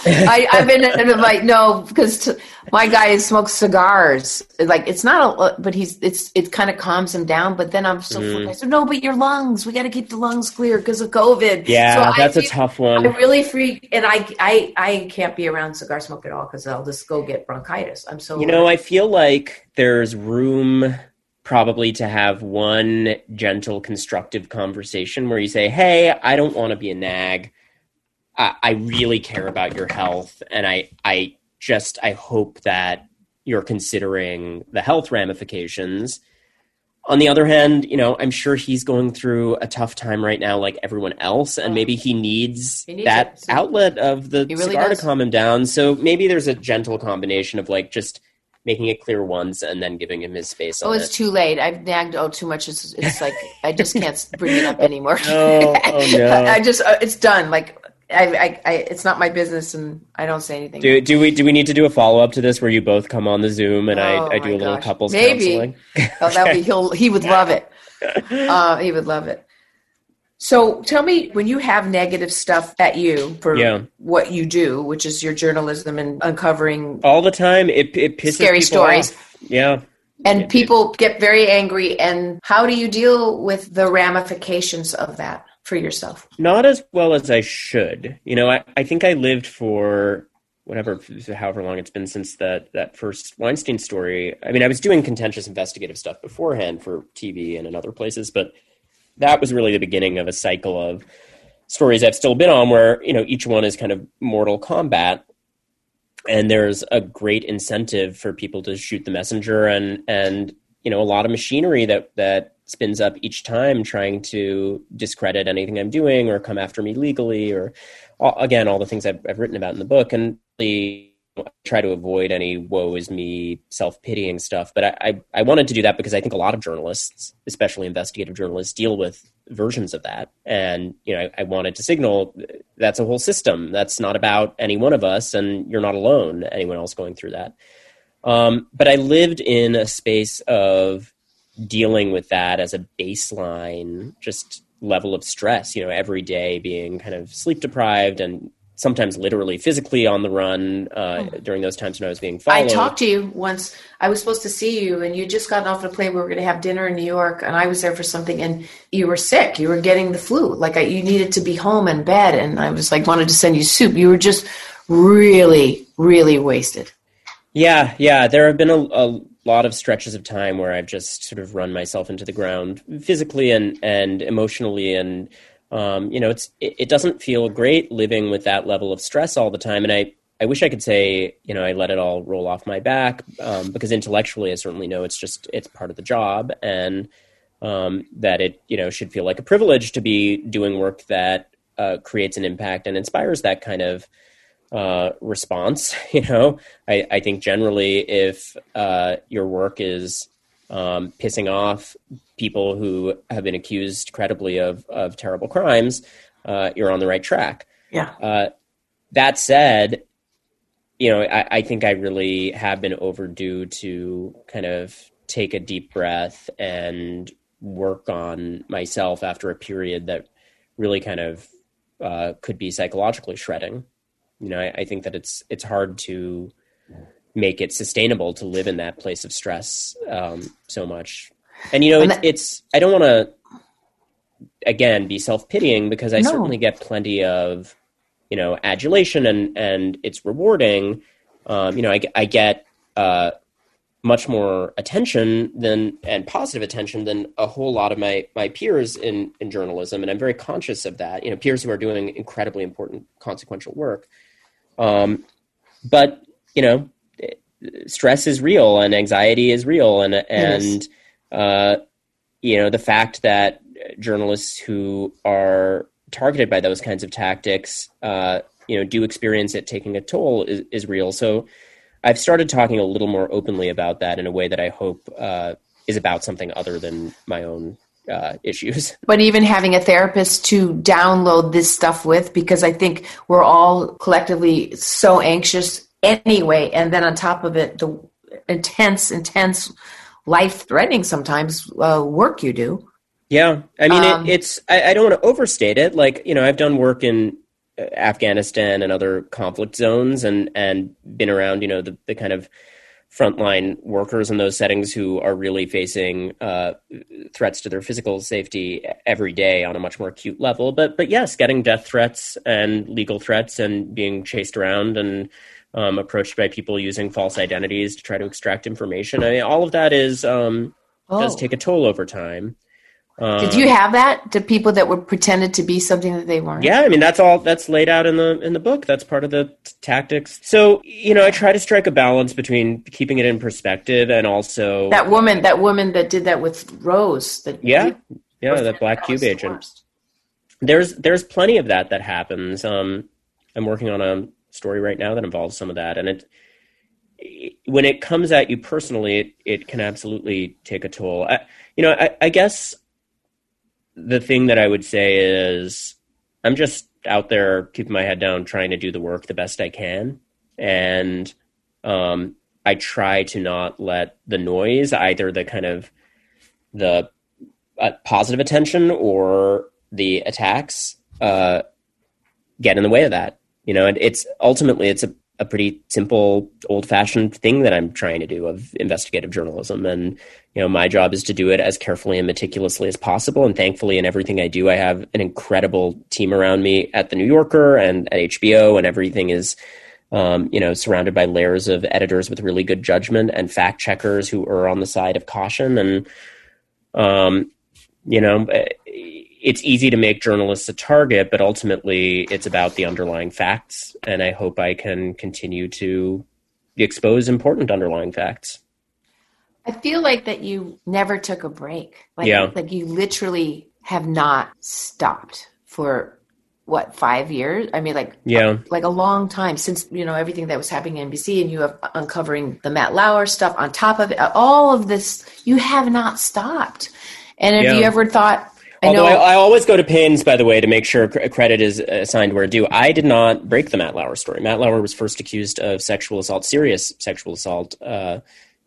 I, have been like no because my guy smokes cigars. Like it's not a, but he's it's it kind of calms him down. But then I'm so mm. I said no, but your lungs. We got to keep the lungs clear because of COVID. Yeah, so that's a tough one. I really freak, and I I I can't be around cigar smoke at all because I'll just go get bronchitis. I'm so you know I feel like there's room probably to have one gentle constructive conversation where you say hey i don't want to be a nag I, I really care about your health, and I I just I hope that you're considering the health ramifications. On the other hand, you know, I'm sure he's going through a tough time right now, like everyone else, and maybe he needs, he needs that outlet of the really cigar does. to calm him down. So maybe there's a gentle combination of like just making it clear once and then giving him his space. Oh, it's it. too late. I've nagged oh too much. It's, it's like I just can't bring it up anymore. oh, oh no! I just uh, it's done. Like I, I, I, it's not my business, and I don't say anything. Do, do we do we need to do a follow up to this where you both come on the Zoom and oh, I, I do a little gosh. couples Maybe. counseling? oh, that be he'll he would love it. Uh, he would love it. So tell me when you have negative stuff at you for yeah. what you do, which is your journalism and uncovering all the time. It it pisses scary stories. Off. Yeah. And it, people it, get very angry. And how do you deal with the ramifications of that for yourself? Not as well as I should. You know, I, I think I lived for whatever, however long it's been since that that first Weinstein story. I mean, I was doing contentious investigative stuff beforehand for TV and in other places, but that was really the beginning of a cycle of stories I've still been on where, you know, each one is kind of mortal combat. And there's a great incentive for people to shoot the messenger and and you know a lot of machinery that that spins up each time trying to discredit anything I'm doing or come after me legally or again all the things I've, I've written about in the book and try to avoid any woe is me self pitying stuff. But I, I, I, wanted to do that because I think a lot of journalists, especially investigative journalists, deal with versions of that. And, you know, I, I, wanted to signal that's a whole system. That's not about any one of us, and you're not alone, anyone else going through that. Um, but I lived in a space of dealing with that as a baseline, just level of stress, you know, every day being kind of sleep deprived and sometimes literally physically on the run uh, oh. during those times when I was being followed. I talked to you once. I was supposed to see you, and you just gotten off the plane. We were going to have dinner in New York, and I was there for something, and you were sick. You were getting the flu. Like I, you needed to be home in bed, and I was like wanted to send you soup. You were just really, really wasted. Yeah, yeah. There have been a, a lot of stretches of time where I've just sort of run myself into the ground physically and and emotionally and um, you know, it's it, it, doesn't feel great living with that level of stress all the time. And I I wish I could say you know I let it all roll off my back um, because intellectually I certainly know it's just it's part of the job and um, that it you know should feel like a privilege to be doing work that uh, creates an impact and inspires that kind of uh, response. You know, I, I think generally if uh, your work is um, pissing off people who have been accused credibly of of terrible crimes, uh, you're on the right track. Yeah. Uh, that said, you know, I, I, think I really have been overdue to kind of take a deep breath and work on myself after a period that really kind of uh, could be psychologically shredding. You know, I, I think that it's it's hard to make it sustainable to live in that place of stress um, so much and you know, it's, it's I don't want to again be self pitying because I no. certainly get plenty of you know adulation and and it's rewarding. Um, you know, I, I get uh, much more attention than and positive attention than a whole lot of my my peers in in journalism, and I'm very conscious of that. You know, peers who are doing incredibly important, consequential work. Um, but you know, stress is real and anxiety is real, and and uh, you know, the fact that journalists who are targeted by those kinds of tactics, uh, you know, do experience it taking a toll is, is, real. So I've started talking a little more openly about that in a way that I hope uh, is about something other than my own uh, issues. But even having a therapist to download this stuff with, because I think we're all collectively so anxious anyway. And then on top of it, the intense, intense life threatening sometimes uh, work you do. Yeah, I mean um, it, it's. I, I, don't want to overstate it. Like you know, I've done work in uh, Afghanistan and other conflict zones, and and been around you know the the kind of frontline workers in those settings who are really facing uh, threats to their physical safety every day on a much more acute level. But but yes, getting death threats and legal threats and being chased around and um, approached by people using false identities to try to extract information. I mean, all of that is um, oh. does take a toll over time. Um, Did you have that to people that were pretended to be something that they weren't? Yeah, I mean that's all that's laid out in the in the book. That's part of the t- tactics. So you know, I try to strike a balance between keeping it in perspective and also that woman, that woman that did that with Rose. That yeah, yeah, that black cube agent. There's there's plenty of that that happens. Um, I'm working on a story right now that involves some of that, and it when it comes at you personally, it, it can absolutely take a toll. I, you know, I, I guess the thing that I would say is I'm just out there keeping my head down, trying to do the work the best I can, and um, I try to not let the noise, either the kind of the uh, positive attention or the attacks, uh, get in the way of that. You know, and it's ultimately it's a a pretty simple, old fashioned thing that I'm trying to do of investigative journalism. And, you know, my job is to do it as carefully and meticulously as possible. And thankfully, in everything I do, I have an incredible team around me at The New Yorker and at HBO, and everything is, um, you know, surrounded by layers of editors with really good judgment and fact checkers who are on the side of caution. And, um, you know, it's easy to make journalists a target, but ultimately it's about the underlying facts. And I hope I can continue to expose important underlying facts. I feel like that you never took a break. Like, yeah. like you literally have not stopped for what five years i mean like yeah like a long time since you know everything that was happening in nbc and you have uncovering the matt lauer stuff on top of it all of this you have not stopped and have yeah. you ever thought I Although I, I, always go to pins, by the way, to make sure credit is assigned where due. I did not break the Matt Lauer story. Matt Lauer was first accused of sexual assault, serious sexual assault, uh,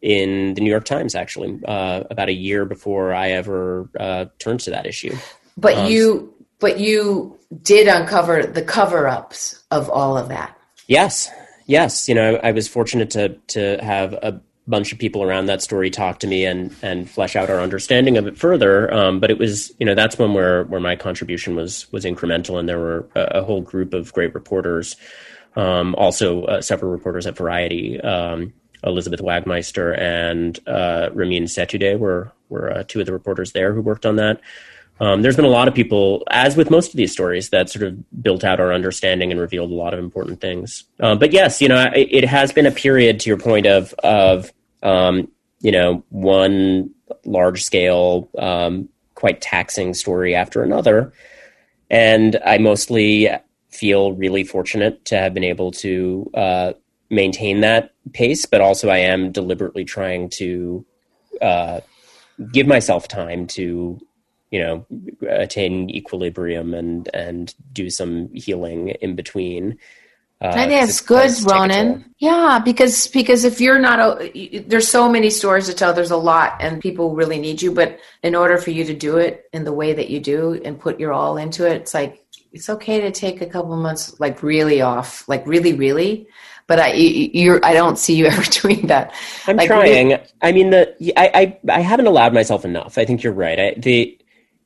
in the New York Times, actually, uh, about a year before I ever uh, turned to that issue. But um, you, but you did uncover the cover-ups of all of that. Yes, yes. You know, I, was fortunate to to have a bunch of people around that story talk to me and and flesh out our understanding of it further. Um, but it was you know that's one where where my contribution was was incremental, and there were a, a whole group of great reporters, um, also uh, several reporters at Variety. Um, Elizabeth Wagmeister and uh, Ramin Setoodeh were were uh, two of the reporters there who worked on that. Um, there's been a lot of people, as with most of these stories, that sort of built out our understanding and revealed a lot of important things. Um, but yes, you know, it, it, has been a period, to your point of of um, you know, one large scale, um, quite taxing story after another. And I mostly feel really fortunate to have been able to uh, maintain that pace, but also I am deliberately trying to uh, give myself time to, you know, attain equilibrium and and do some healing in between. Uh, I think it's good, Ronan. Yeah, because because if you're not, a, there's so many stories to tell. There's a lot, and people really need you. But in order for you to do it in the way that you do and put your all into it, it's like it's okay to take a couple months, like really off, like really, really. But I, you're, I don't see you ever doing that. I'm like, trying. I mean, the I, I I haven't allowed myself enough. I think you're right. I, the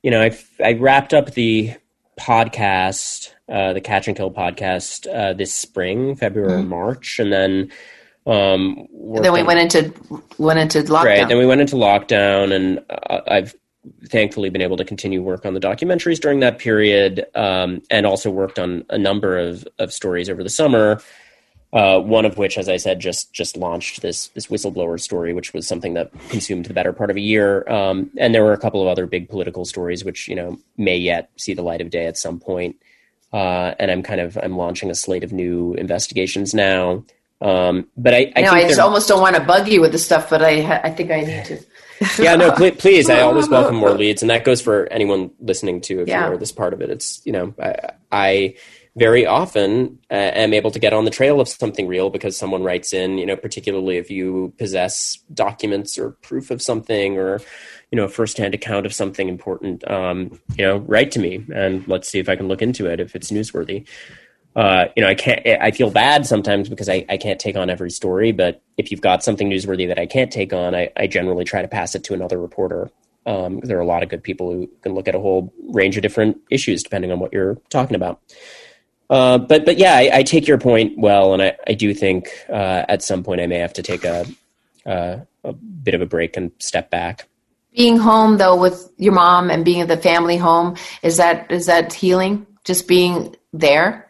you know I I wrapped up the podcast uh, the Catch and Kill podcast uh, this spring, February, mm-hmm. March, and then um, and then we on, went into went into lockdown. Right. Then we went into lockdown, and uh, I've thankfully been able to continue work on the documentaries during that period, um, and also worked on a number of of stories over the summer. Uh, one of which, as I said, just just launched this this whistleblower story, which was something that consumed the better part of a year. Um, and there were a couple of other big political stories, which you know may yet see the light of day at some point. Uh, and I'm kind of I'm launching a slate of new investigations now. Um, but I, I, no, I just almost don't want to bug you with the stuff, but I I think I need to. yeah, no, please, please, I always welcome more leads, and that goes for anyone listening to if yeah. you're this part of it. It's you know I, I very often uh, am able to get on the trail of something real because someone writes in, you know, particularly if you possess documents or proof of something or you know a firsthand account of something important, um, you know, write to me and let's see if I can look into it if it's newsworthy. Uh, you know, I can't. I feel bad sometimes because I, I can't take on every story. But if you've got something newsworthy that I can't take on, I, I generally try to pass it to another reporter. Um, there are a lot of good people who can look at a whole range of different issues depending on what you're talking about. Uh, but but yeah, I, I, take your point well, and I, I do think uh, at some point I may have to take a, uh, a bit of a break and step back. Being home though with your mom and being at the family home is that is that healing just being there?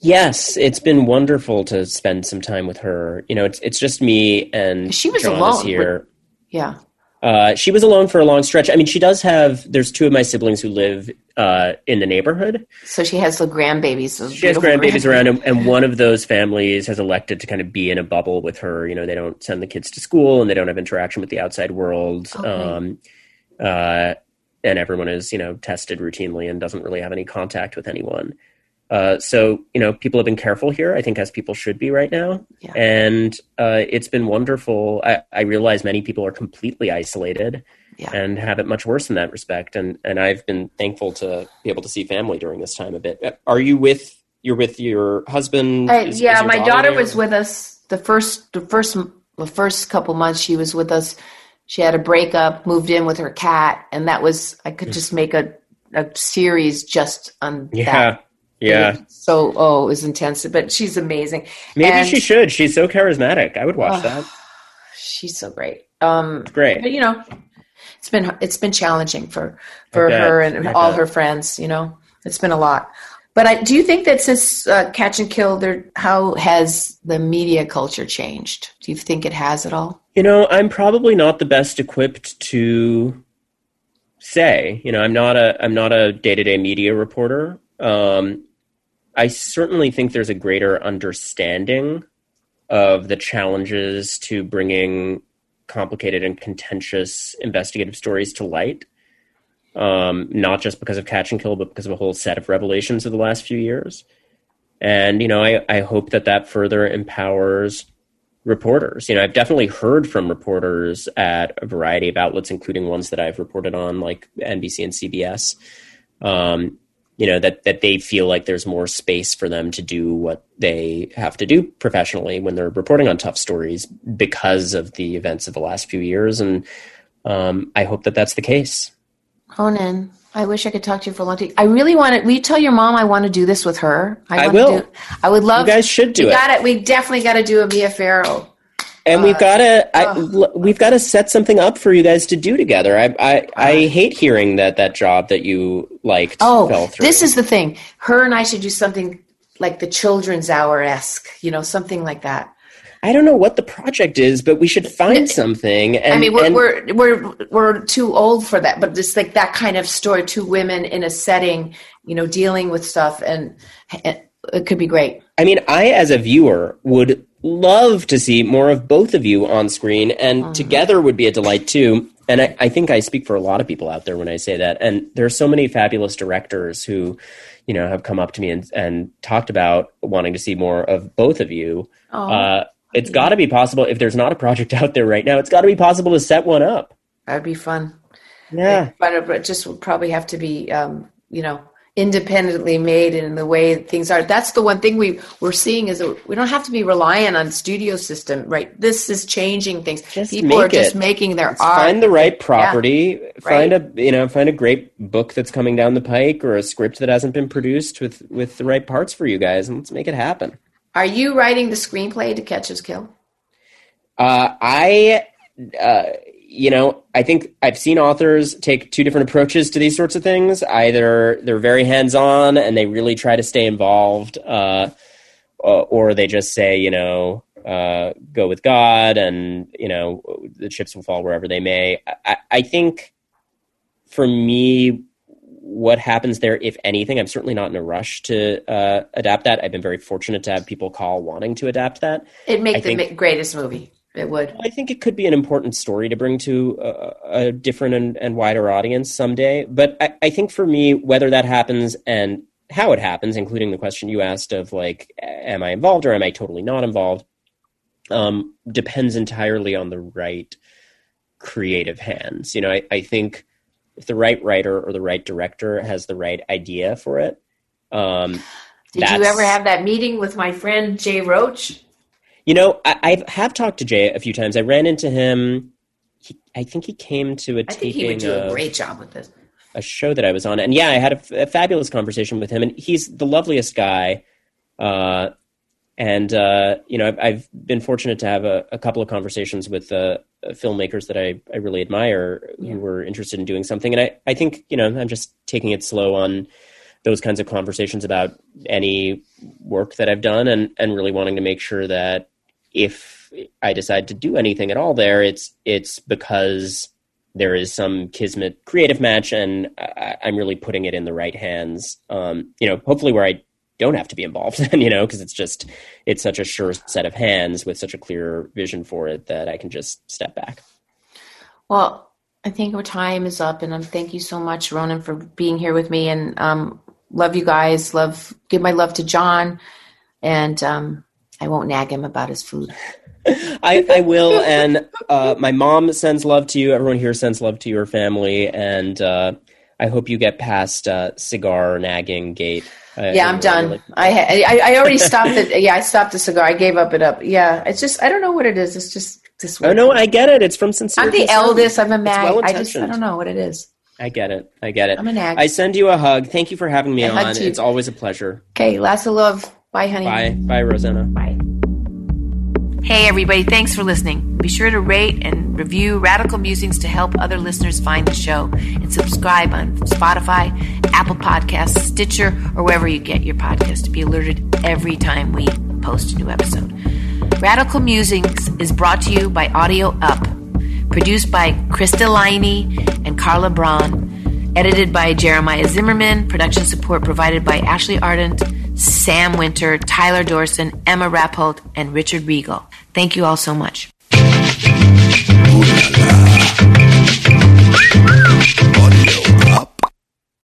Yes it's been wonderful to spend some time with her. You know it's it's just me and she was John alone here. Yeah uh, she was alone for a long stretch. I mean, she does have. There's two of my siblings who live uh, in the neighborhood. So she has the grandbabies. She has grandbabies around, and, and one of those families has elected to kind of be in a bubble with her. You know, they don't send the kids to school, and they don't have interaction with the outside world. Okay. Um, uh, and everyone is you know tested routinely and doesn't really have any contact with anyone. Uh, so you know people have been careful here. I think as people should be right now, Yeah. and uh, it's been wonderful. I, I realize many people are completely isolated Yeah. and have it much worse in that respect. And and I've been thankful to be able to see family during this time a bit. Uh, Are you with you're with your husband? Uh, Is- yeah, is my daughter there? was with us the first the first the first couple months she was with us. She had a breakup, moved in with her cat, and that was I could just make a a series just on Yeah, that. Yeah. So oh, it was intense, but she's amazing. Maybe And- she should. She's so charismatic. I would watch Ugh. that. She's so great. Um, Great. but you know, it's been it's been challenging for for her and I all bet. her friends. You know, it's been a lot. But I do you think that since uh, Catch and Kill, there, how has the media culture changed? Do you think it has at all? You know, I'm probably not the best equipped to say. You know, I'm not a I'm not a day to day media reporter. Um, I certainly think there's a greater understanding of the challenges to bringing complicated and contentious investigative stories to light. Um, not just because of Catch and Kill, but because of a whole set of revelations of the last few years. And you know, I, I hope that that further empowers reporters. You know, I've definitely heard from reporters at a variety of outlets, including ones that I've reported on, like NBC and CBS. Um, you know that that they feel like there's more space for them to do what they have to do professionally when they're reporting on tough stories because of the events of the last few years, and um, I hope that that's the case. Ronan, I wish I could talk to you for a long time. I really want to. Will you tell your mom I want to do this with her? I wanna will. Do, I would love. You guys should do it. Got it. We definitely got to do a Mia Farrow. And we've got to l- we've got to set something up for you guys to do together. I I, I hate hearing that that job that you liked oh, fell Oh, through. this is the thing. Her and I should do something like the children's hour esque. You know, something like that. I don't know what the project is, but we should find something. And, I mean, we're, and- we're we're we're too old for that, but just like that kind of story, two women in a setting, you know, dealing with stuff, and, and it could be great. I mean, I as a viewer would love to see more of both of you on screen, and Mm. together would be a delight too. And I, I think I speak for a lot of people out there when I say that. And there are so many fabulous directors who, you know, have come up to me and, and talked about wanting to see more of both of you. Oh, Uh, it's got to be possible if there's not a project out there right now. It's got to be possible to set one up. that'd be fun. Yeah, but it just would probably have to be, um, you know, independently made in the way things are. That's the one thing we we're seeing is that we don't have to be reliant on studio system, right? This is changing things. Just People are make just making their Let's art. find the right property. Find right. a you know find a great book that's coming down the pike or a script that hasn't been produced with with the right parts for you guys, and let's make it happen. Are you writing the screenplay to Catch and Kill? Uh, I, uh, you know, I think I've seen authors take two different approaches to these sorts of things. Either they're very hands on and they really try to stay involved, uh, or, or they just say, you know, uh, go with God and, you know, the chips will fall wherever they may. I, I think for me, what happens there, if anything, I'm certainly not in a rush to uh, adapt that. I've been very fortunate to have people call wanting to adapt that. It'd make I the think- greatest movie. It would. I think it could be an important story to bring to a, a different and, and wider audience someday. But I, I think for me, whether that happens and how it happens, including the question you asked of like, am I involved or am I totally not involved, um, depends entirely on the right creative hands. You know, I, I think if the right writer or the right director has the right idea for it, um, Did you ever have that meeting with my friend Jay Roach? You know, I, I have talked to Jay a few times. I ran into him. He, I think he came to a I think he would do a great job with this. a show that I was on, and yeah, I had a, f- a fabulous conversation with him, and he's the loveliest guy. Uh, and uh, you know, I've, I've been fortunate to have a, a couple of conversations with uh, filmmakers that I, I really admire Yeah. who were interested in doing something. And I, I think you know, I'm just taking it slow on those kinds of conversations about any work that I've done, and and really wanting to make sure that if I decide to do anything at all there, it's it's because there is some kismet creative match, and I, I'm really putting it in the right hands. Um, you know, hopefully where I don't have to be involved, you know, because it's just it's such a sure set of hands with such a clear vision for it that I can just step back. Well, I think our time is up, and um, thank you so much, Ronan, for being here with me. And um, love you guys. Love, give my love to John, and um, I won't nag him about his food. I, I will, and uh, my mom sends love to you. Everyone here sends love to your family, and uh, I hope you get past uh, cigar nagging gate. yeah, I'm done. Really- I, I I already stopped it. Yeah, I stopped the cigar. I gave up it up. Yeah, it's just I don't know what it is. It's just this oh no, I get it. It's from sincere. I'm the concern. eldest. I'm a mag. I just I don't know what it is. I get it. I get it. I'm an nag. I send you a hug. Thank you for having me I on. It's always a pleasure. Okay, lots of love. Bye, honey. Bye. Bye, Rosanna. Bye. Hey, everybody. Thanks for listening. Be sure to rate and review Radical Musings to help other listeners find the show. And subscribe on Spotify, Apple Podcasts, Stitcher, or wherever you get your podcast to be alerted every time we post a new episode. Radical Musings is brought to you by Audio Up, produced by Krista Liney and Carla Braun, edited by Jeremiah Zimmerman, production support provided by Ashley Ardent, Sam Winter, Tyler Dorson, Emma Rappolt, and Richard Regal. Thank you all so much.